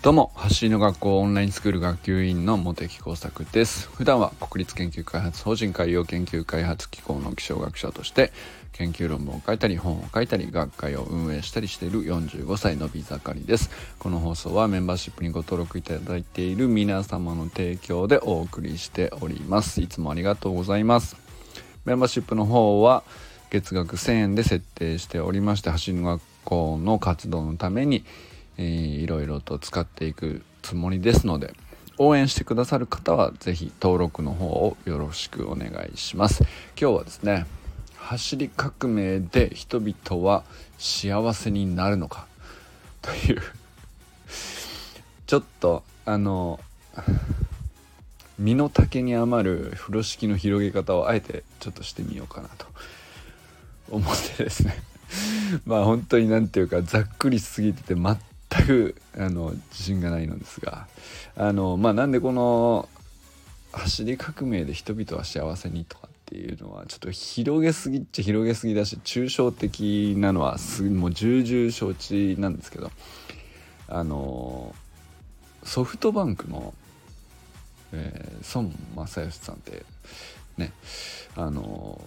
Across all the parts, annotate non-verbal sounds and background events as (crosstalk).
どうも走りの学校オンラインスクール学級委員の茂木耕作です。普段は国立研究開発法人海洋研究開発機構の気象学者として研究論文を書いたり本を書いたり学会を運営したりしている45歳のび盛りです。この放送はメンバーシップにご登録いただいている皆様の提供でお送りしております。いつもありがとうございます。メンバーシップの方は月額1000円で設定しておりまして走りの学校の活動のためにえー、いろいろと使っていくつもりですので応援してくださる方は是非登録の方をよろしくお願いします。今日はですね走り革命で人々は幸せになるのかというちょっとあの身の丈に余る風呂敷の広げ方をあえてちょっとしてみようかなと思ってですね。(laughs) まあ本当に何ていうかざっくりしすぎてて全くあの自信がないのですが。あのまあなんでこの走り革命で人々は幸せにとかっていうのはちょっと広げすぎっちゃ広げすぎだし抽象的なのはすもう重々承知なんですけど。あのソフトバンクの、えー、孫正義さんってねあの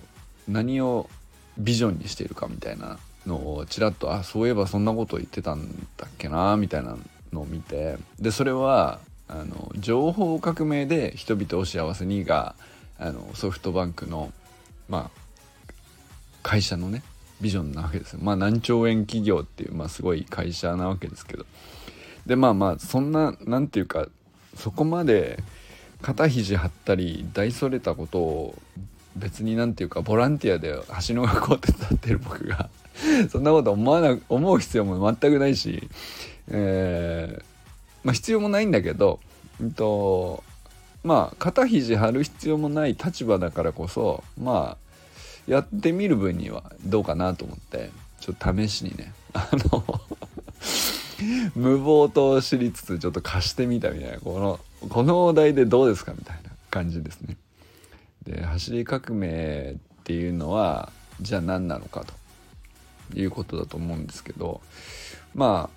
何をビジョンにしてるかみたいなのをちらっとあそういえばそんなこと言ってたんだっけなみたいなのを見てでそれはあの情報革命で人々を幸せにがあのソフトバンクのまあ会社のねビジョンなわけですよ。まあ何兆円企業っていう、まあ、すごい会社なわけですけど。でまあまあそんな何て言うかそこまで肩肘張ったり大それたことを別に何て言うかボランティアで橋の学校手伝ってる僕が (laughs) そんなこと思わな思う必要も全くないし、えー、まあ、必要もないんだけど、うんと、まあ肩肘張る必要もない立場だからこそまあやってみる分にはどうかなと思ってちょっと試しにね (laughs) あの (laughs) 無謀と知りつつちょっと貸してみたみたいなこのこのお題でどうですかみたいな感じですね。で走り革命っていうのはじゃあ何なのかと。いうことだと思うんですけどま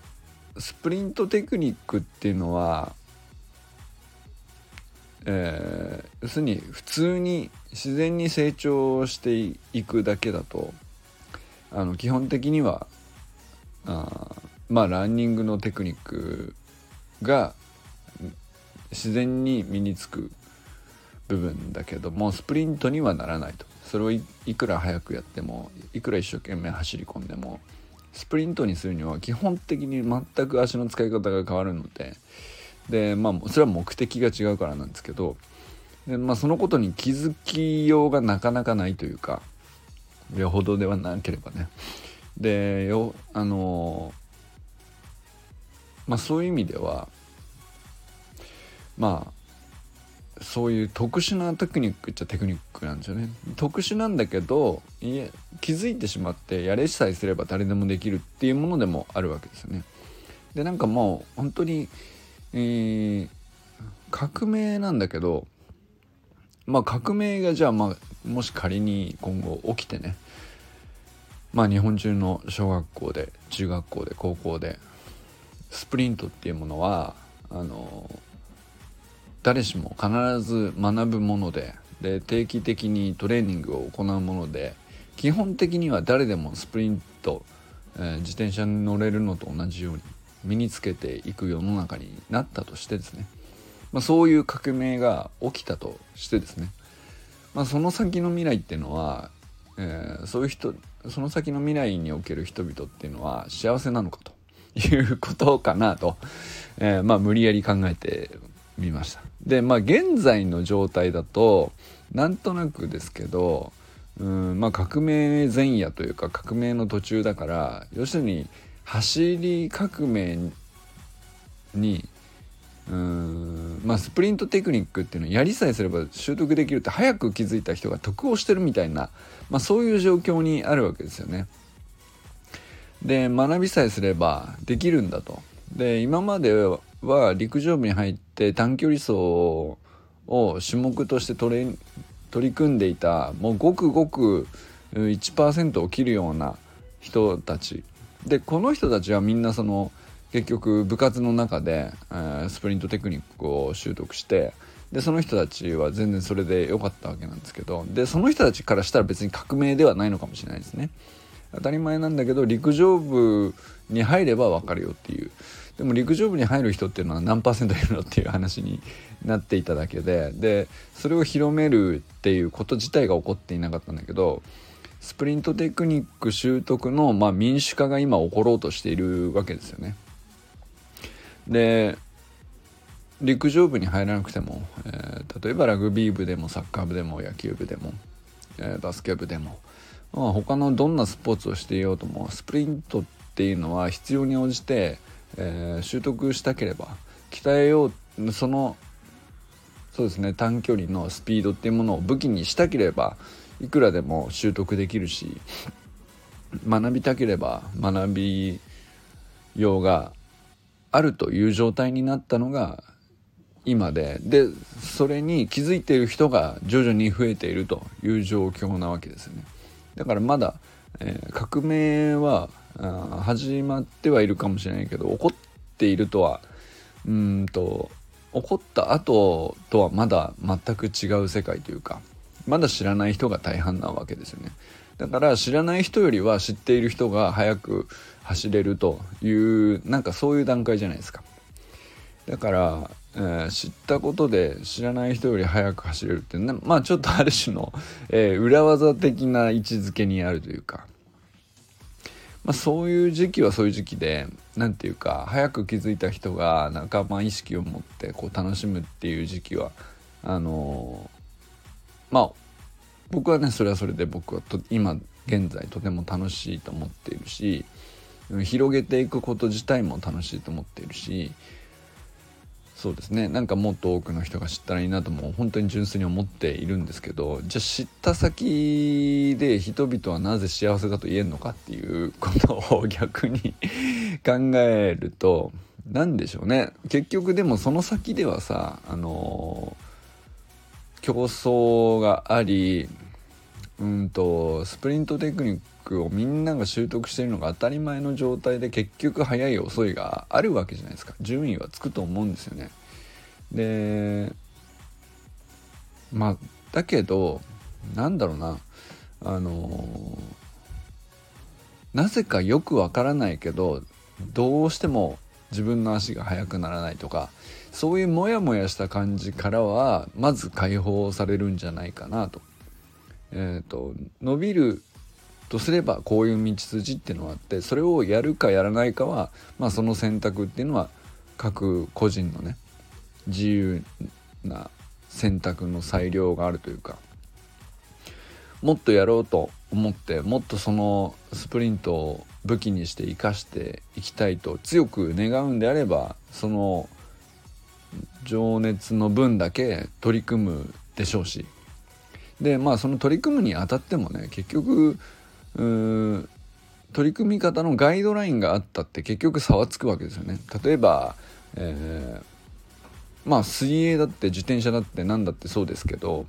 あスプリントテクニックっていうのは、えー、要するに普通に自然に成長していくだけだとあの基本的にはあまあランニングのテクニックが自然に身につく部分だけどもスプリントにはならないと。それをいくら速くやってもいくら一生懸命走り込んでもスプリントにするには基本的に全く足の使い方が変わるのででまあそれは目的が違うからなんですけどで、まあ、そのことに気づきようがなかなかないというかよほどではなければね。でよあのまあそういう意味ではまあそういう特殊なテクニックっちゃテクニックなんですよね。特殊なんだけどいえ気づいてしまってやれさえすれば誰でもできるっていうものでもあるわけですよね。でなんかもう本当に、えー、革命なんだけどまあ革命がじゃあまあもし仮に今後起きてねまあ日本中の小学校で中学校で高校でスプリントっていうものはあの誰しも必ず学ぶものでで定期的にトレーニングを行うもので基本的には誰でもスプリント、えー、自転車に乗れるのと同じように身につけていく世の中になったとしてですね、まあ、そういう革命が起きたとしてですね、まあ、その先の未来っていうのは、えー、そういう人その先の未来における人々っていうのは幸せなのかということかなと、えー、まあ無理やり考えてみましたでまあ現在の状態だとなんとなくですけどうんまあ革命前夜というか革命の途中だから要するに走り革命にうんまあスプリントテクニックっていうのをやりさえすれば習得できるって早く気づいた人が得をしてるみたいな、まあ、そういう状況にあるわけですよね。で学びさえすればできるんだと。で今までは陸上部に入って短距離走を種目として取り組んでいたもうごくごく1%を切るような人たち。でこの人たちはみんなその結局部活の中で、えー、スプリントテクニックを習得してでその人たちは全然それで良かったわけなんですけどでその人たちからしたら別に革命ではないのかもしれないですね。当たり前なんだけど陸上部に入れば分かるよっていう。でも陸上部に入る人っていうのは何パーセントいるのっていう話になっていただけででそれを広めるっていうこと自体が起こっていなかったんだけどスプリントテクニック習得の、まあ、民主化が今起ころうとしているわけですよね。で陸上部に入らなくても、えー、例えばラグビー部でもサッカー部でも野球部でも、えー、バスケ部でも、まあ、他のどんなスポーツをしていようともスプリントっていうのは必要に応じて、えー、習得したければ鍛えようそのそうですね短距離のスピードっていうものを武器にしたければいくらでも習得できるし学びたければ学びようがあるという状態になったのが今で。でそれに気づいている人が徐々に増えているという状況なわけですよね。だからまだ、えー、革命はあ始まってはいるかもしれないけど起こっているとはうんと起こった後とはまだ全く違う世界というかまだ知らない人が大半なわけですよね。だから知らない人よりは知っている人が速く走れるというなんかそういう段階じゃないですか。だから、えー、知ったことで知らない人より速く走れるってまあちょっとある種の、えー、裏技的な位置づけにあるというか、まあ、そういう時期はそういう時期で何て言うか早く気づいた人が仲間意識を持ってこう楽しむっていう時期はあのー、まあ僕はねそれはそれで僕はと今現在とても楽しいと思っているし広げていくこと自体も楽しいと思っているしそうですね。なんかもっと多くの人が知ったらいいなとも本当に純粋に思っているんですけどじゃあ知った先で人々はなぜ幸せだと言えるのかっていうことを逆に (laughs) 考えると何でしょうね。結局でもその先ではさあの競争がありうんとスプリントテクニックをみんなが習得しているのが当たり前の状態で結局早い遅いがあるわけじゃないですか。順位はつくと思うんですよね。でまあだけどなんだろうな。あのなぜかよくわからないけどどうしても自分の足が速くならないとかそういうモヤモヤした感じからはまず解放されるんじゃないかなと。えーと伸びるとすればこういう道筋っていうのがあってそれをやるかやらないかは、まあ、その選択っていうのは各個人のね自由な選択の裁量があるというかもっとやろうと思ってもっとそのスプリントを武器にして生かしていきたいと強く願うんであればその情熱の分だけ取り組むでしょうし。でまあその取り組むにあたってもね結局取り組み方のガイドラインがあったって結局差はつくわけですよね。例えば、えー、まあ水泳だって自転車だって何だってそうですけど、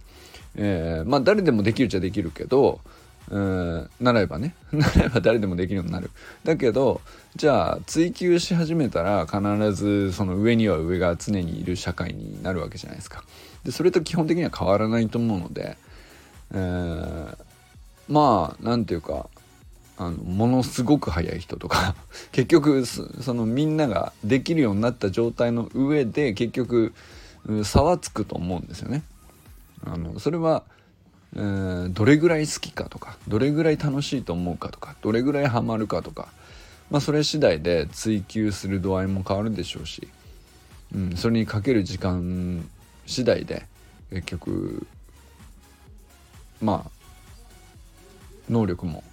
えー、まあ誰でもできるっちゃできるけど、えー、習えばね。(laughs) 習えば誰でもできるようになる。だけどじゃあ追求し始めたら必ずその上には上が常にいる社会になるわけじゃないですか。でそれと基本的には変わらないと思うので、えー、まあ何て言うかあのものすごく速い人とか (laughs) 結局そのみんなができるようになった状態の上で結局差はつくと思うんですよね。あのそれは、どれぐらい好きかとかどれぐらい楽しいと思うかとかどれぐらいハマるかとか、まあ、それ次第で追求する度合いも変わるでしょうし、うん、それにかける時間次第で結局まあ能力も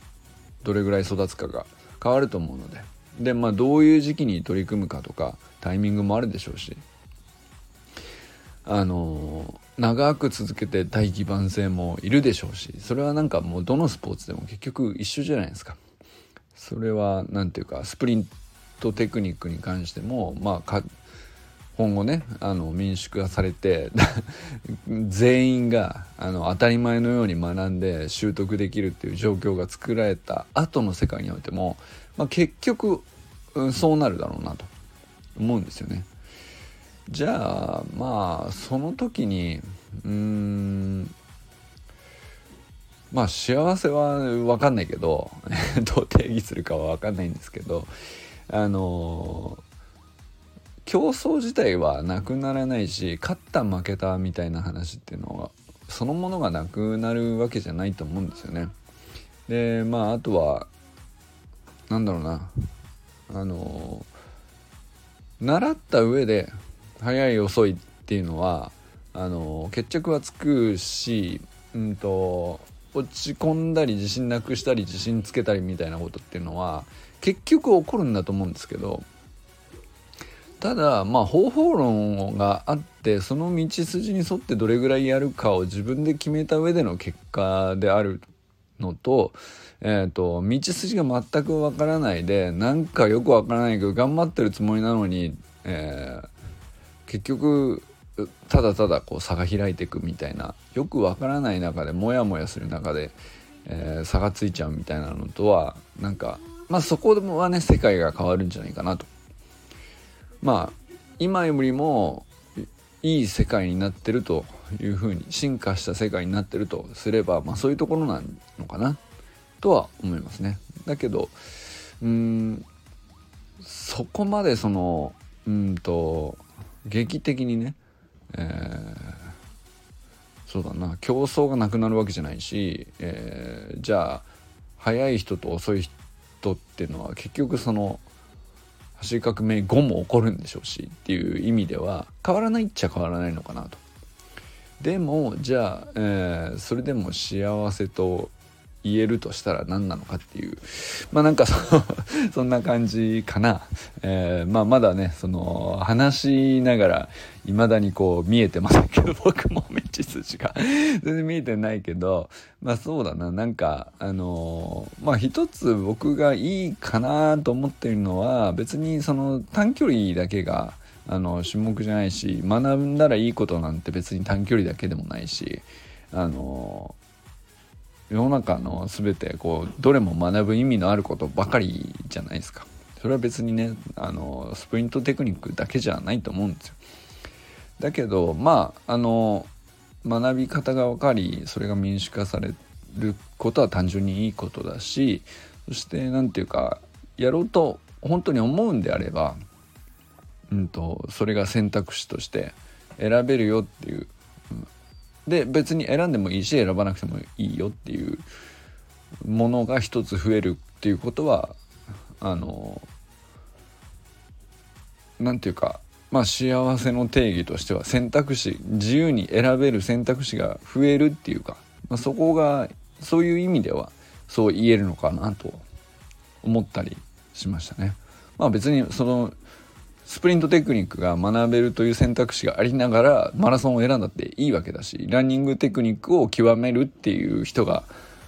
どれぐらい育つかが変わると思うのででまあどういう時期に取り組むかとかタイミングもあるでしょうしあの長く続けて大基盤性もいるでしょうしそれはなんかもうどのスポーツでも結局一緒じゃないですか。それは何ていうかスプリントテクニックに関してもまあ今後ねあの民主化されて (laughs) 全員があの当たり前のように学んで習得できるっていう状況が作られた後の世界においても、まあ、結局、うん、そうなるだろうなと思うんですよね。じゃあまあその時にうんまあ幸せは分かんないけど (laughs) どう定義するかは分かんないんですけどあの競争自体はなくならないし勝った負けたみたいな話っていうのはそのものがなくなるわけじゃないと思うんですよね。でまああとはなんだろうなあの習った上で早い遅いっていうのはあの決着はつくし、うんと、落ち込んだり自信なくしたり自信つけたりみたいなことっていうのは結局起こるんだと思うんですけどただまあ方法論があってその道筋に沿ってどれぐらいやるかを自分で決めた上での結果であるのと,、えーと、道筋が全くわからないでなんかよくわからないけど頑張ってるつもりなのに、えー、結局ただただこう差が開いていくみたいなよくわからない中でモヤモヤする中で、えー、差がついちゃうみたいなのとはなんかまあそこはね世界が変わるんじゃないかなと。まあ今よりもいい世界になってるというふうに進化した世界になってるとすれば、まあ、そういうところなのかなとは思いますね。だけどうんそこまでそのうんと劇的にね、えー、そうだな競争がなくなるわけじゃないし、えー、じゃあ速い人と遅い人っていうのは結局その橋革命後も起こるんでしょうしっていう意味では変わらないっちゃ変わらないのかなと。でもじゃあ、えー、それでも幸せと言えるとしたら何なのかっていう。まあなんかそ (laughs) そんな感じかな、えー、まあまだねその話しながら未だにこう見えてませんけど (laughs) 僕も道筋が全然見えてないけどまあそうだな。なんかあのー、まあ一つ僕がいいかなと思ってるのは別にその短距離だけがあの種目じゃないし学んだらいいことなんて別に短距離だけでもないしあの世の中の全てこうどれも学ぶ意味のあることばかりじゃないですか。それは別にねあのスプリントテクニックだけじゃないと思うんですよ。だけどまああの学び方が分かりそれが民主化されることは単純にいいことだしそして何て言うかやろうと本当に思うんであれば、うんと、それが選択肢として選べるよっていうで別に選んでもいいし選ばなくてもいいよっていうものが一つ増えるっていうことはあの何て言うかまあ幸せの定義としては選択肢自由に選べる選択肢が増えるっていうか、まあ、そこがそういう意味ではそう言えるのかなと思ったりしましたね。まあ別にそのスプリントテクニックが学べるという選択肢がありながらマラソンを選んだっていいわけだしランニングテクニックを極めるっていう人が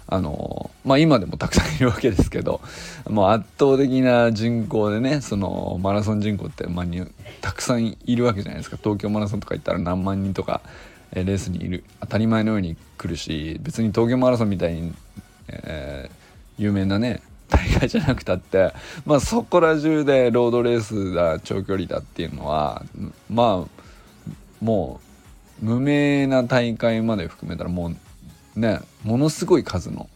あのまあ今でもたくさんいるわけですけどもう圧倒的な人口でねそのマラソン人口って、まあ、たくさんいるわけじゃないですか。東京マラソンとか行ったら何万人とか、えレースにいる当たり前のように来るし別に東京マラソンみたいに、えー、有名なね大会じゃなくたってまあそこら中でロードレースだ長距離だっていうのはまあもう無名な大会まで含めたらもうねものすごい数の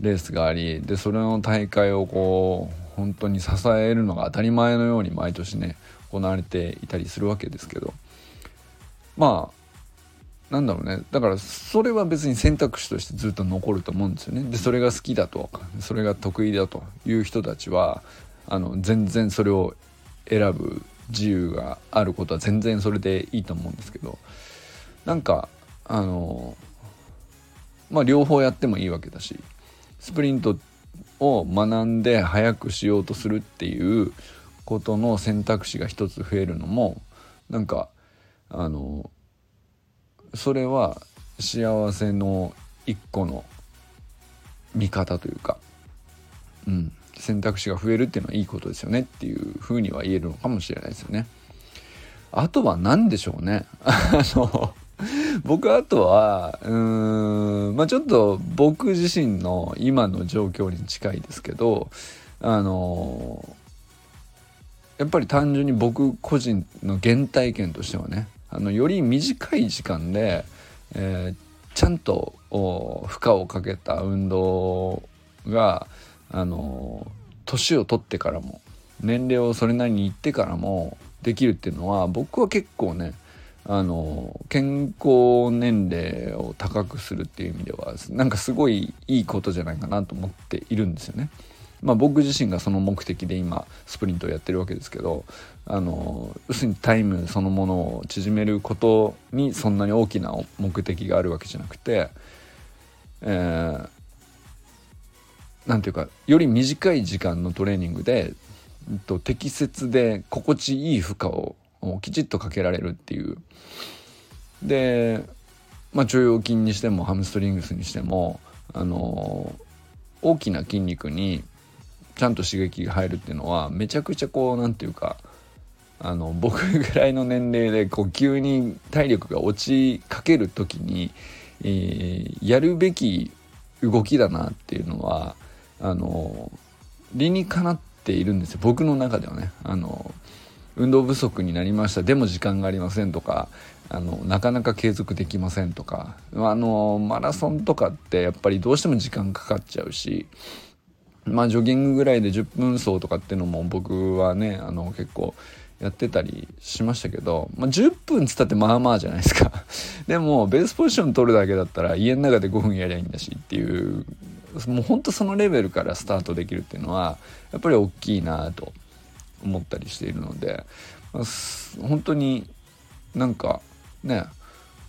レースがありでそれの大会をこう本当に支えるのが当たり前のように毎年ね行われていたりするわけですけどまあなんだろうね。だからそれは別に選択肢としてずっと残ると思うんですよね。でそれが好きだとそれが得意だという人たちはあの全然それを選ぶ自由があることは全然それでいいと思うんですけど。なんかあのまあ両方やってもいいわけだしスプリントを学んで速くしようとするっていうことの選択肢が一つ増えるのもなんかあのそれは幸せの一個の見方というか、うん、選択肢が増えるっていうのはいいことですよねっていうふうには言えるのかもしれないですよね。あとは何でしょうね (laughs) あの僕あとはうーんまあちょっと僕自身の今の状況に近いですけどあのやっぱり単純に僕個人の原体験としてはねあのより短い時間で、えー、ちゃんと負荷をかけた運動があの年を取ってからも年齢をそれなりにいってからもできるっていうのは僕は結構ねあの健康年齢を高くするっていう意味ではなんかすごいいいことじゃないかなと思っているんですよね。まあ、僕自身がその目的で今スプリントをやってるわけですけどあの要するにタイムそのものを縮めることにそんなに大きな目的があるわけじゃなくて、えー、なんていうかより短い時間のトレーニングで、えっと、適切で心地いい負荷をきちっとかけられるっていう。で、まあ、腸腰筋にしてもハムストリングスにしてもあの大きな筋肉にちゃんと刺激が入るっていうのはめちゃくちゃこう何て言うかあの僕ぐらいの年齢でこう急に体力が落ちかける時に、えー、やるべき動きだなっていうのはあの理にかなっているんですよ僕の中ではね。あの運動不足になりましたでも時間がありませんとかあのなかなか継続できませんとかあのマラソンとかってやっぱりどうしても時間かかっちゃうしまあジョギングぐらいで10分走とかっていうのも僕はねあの結構やってたりしましたけど、まあ、10分つったってまあまあじゃないですか。(laughs) でもベースポジション取るだけだったら家の中で5分やりゃいいんだしっていうもうほんとそのレベルからスタートできるっていうのはやっぱり大きいなと思ったりしているので、まあ、本当になんかね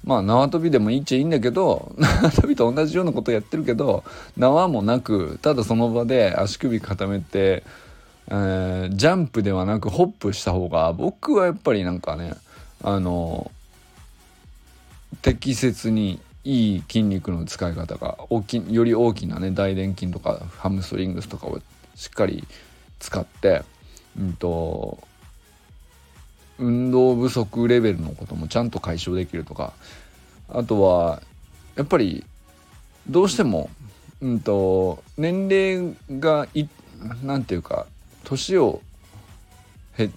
まあ縄跳びでもいいっちゃいいんだけど (laughs) 縄跳びと同じようなことやってるけど縄もなくただその場で足首固めて、えー、ジャンプではなくホップした方が僕はやっぱりなんかねあの適切にいい筋肉の使い方が大きより大きなね大臀筋とかハムストリングスとかをしっかり使ってうんと運動不足レベルのこともちゃんと解消できるとかあとはやっぱりどうしても、うんと、年齢がいなんていうか年をへ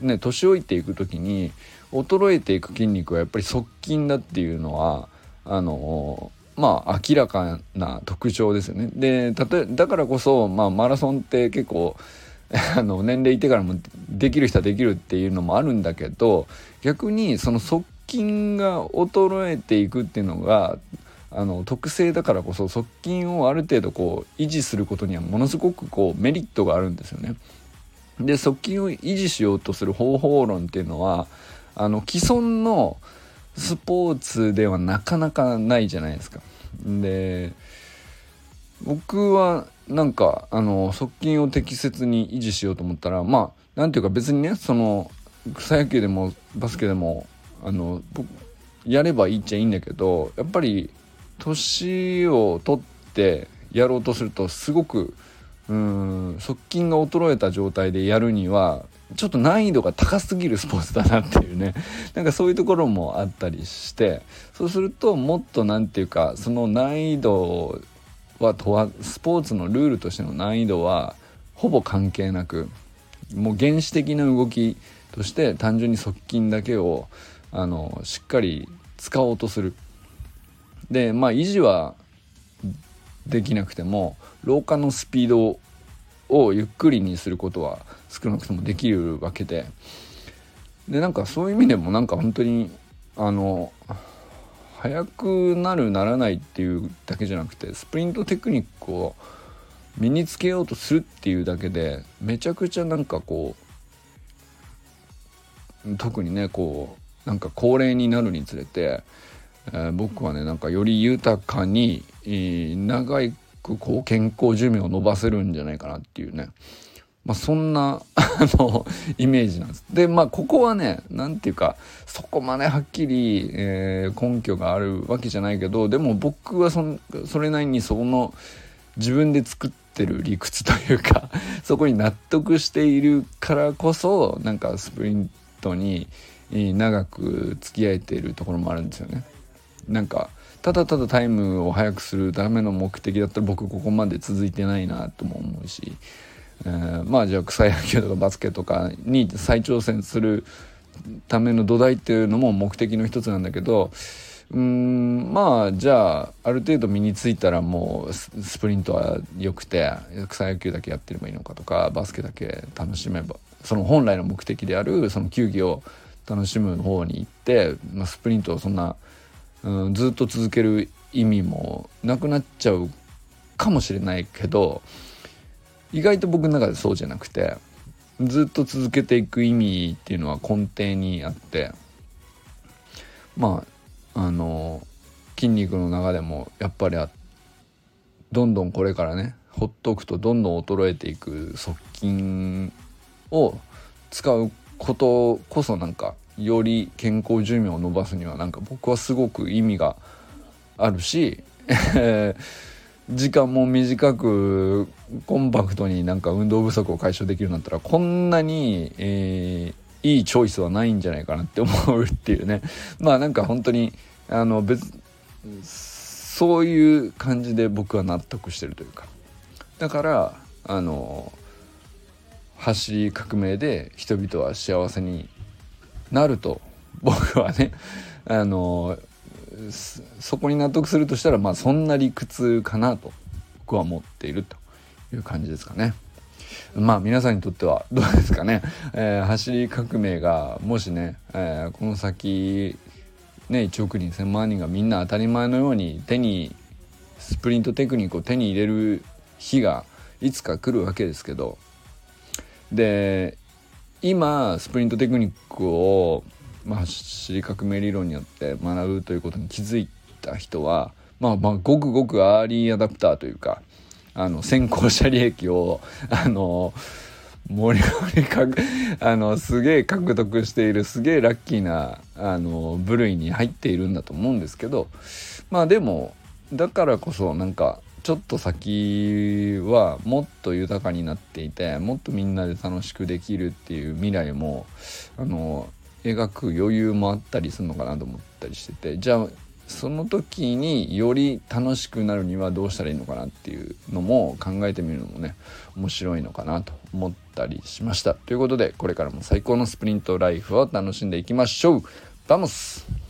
ね年老いていく時に衰えていく筋肉はやっぱり側筋だっていうのはあのまあ明らかな特徴ですよね。で例えだからこそ、まあ、マラソンって結構 (laughs) あの年齢いってからもできる人はできるっていうのもあるんだけど逆にその側筋が衰えていくっていうのがあの特性だからこそ側筋をある程度こう維持することにはものすごくこうメリットがあるんですよね。で側筋を維持しようとする方法論っていうのはあの既存のスポーツではなかなかないじゃないですか。で僕はなんかあの側筋を適切に維持しようと思ったらまあなんていうか別にねその草野球でもバスケでもあのやればいいっちゃいいんだけどやっぱり年を取ってやろうとするとすごくうん側筋が衰えた状態でやるにはちょっと難易度が高すぎるスポーツだなっていうね (laughs) なんかそういうところもあったりしてそうするともっと何て言うかその難易度は問わスポーツのルールとしての難易度はほぼ関係なくもう原始的な動きとして単純に側筋だけをあのしっかり使おうとする。でまあ維持はできなくても老化のスピードをゆっくりにすることは少なくともできるわけで。でなんかそういう意味でもなんか本当にあの速くなるならないっていうだけじゃなくてスプリントテクニックを身につけようとするっていうだけでめちゃくちゃなんかこう特にねこうなんか高齢になるにつれて、え、僕はねなんかより豊かに、えー、長くこう健康寿命を伸ばせるんじゃないかなっていうねまあ、そんな (laughs) のイメージなんです。でまあここはね何て言うかそこまではっきり、えー、根拠があるわけじゃないけどでも僕はそそれなりにその自分で作ってる理屈というか (laughs) そこに納得しているからこそなんかスプリントに、長く付き合えているところもあるんですよね。なんかただただタイムを速くするための目的だったら僕ここまで続いてないなとも思うし、えー、まあじゃあ草野球とかバスケとかに再挑戦するための土台っていうのも目的の一つなんだけどうんまあじゃあある程度身についたらもうスプリントは良くて草野球だけやってればいいのかとかバスケだけ楽しめばその本来の目的であるその球技を楽しむ方に行って、まあ、スプリントをそんなうん、ずっと続ける意味もなくなっちゃうかもしれないけど意外と僕の中でそうじゃなくてずっと続けていく意味っていうのは根底にあってまああの筋肉の中でもやっぱりどんどんこれからねほっとくとどんどん衰えていく側筋を使うことこそなんかより健康寿命を伸ばすにはなんか僕はすごく意味があるし (laughs) 時間も短くコンパクトになんか運動不足を解消できるんだったらこんなに、えー、いいチョイスはないんじゃないかなって思うっていうね。(laughs) まあなんか本当にあの別そういう感じで僕は納得してるというか。だからあの走り革命で人々は幸せになると僕はね (laughs) あのそこに納得するとしたらまあそんな理屈かなと僕は思っているという感じですかね。まあ皆さんにとってはどうですかね、(laughs) えー、走り革命がもしね、えー、この先ね1億人1,000万人がみんな当たり前のように手にスプリントテクニックを手に入れる日がいつか来るわけですけどで今スプリントテクニックを、まあ、走り革命理論によって学ぶということに気づいた人はまあまあごくごくアーリーアダプターというかあの先行者利益をあのもりもりかあのすげえ獲得しているすげえラッキーなあの部類に入っているんだと思うんですけどまあでもだからこそなんかちょっと先はもっと豊かになっていてもっとみんなで楽しくできるっていう未来もあの描く余裕もあったりするのかなと思ったりしててじゃあその時により楽しくなるにはどうしたらいいのかなっていうのも考えてみるのもね面白いのかなと思ったりしました。ということでこれからも最高のスプリントライフを楽しんでいきましょう。 Vamos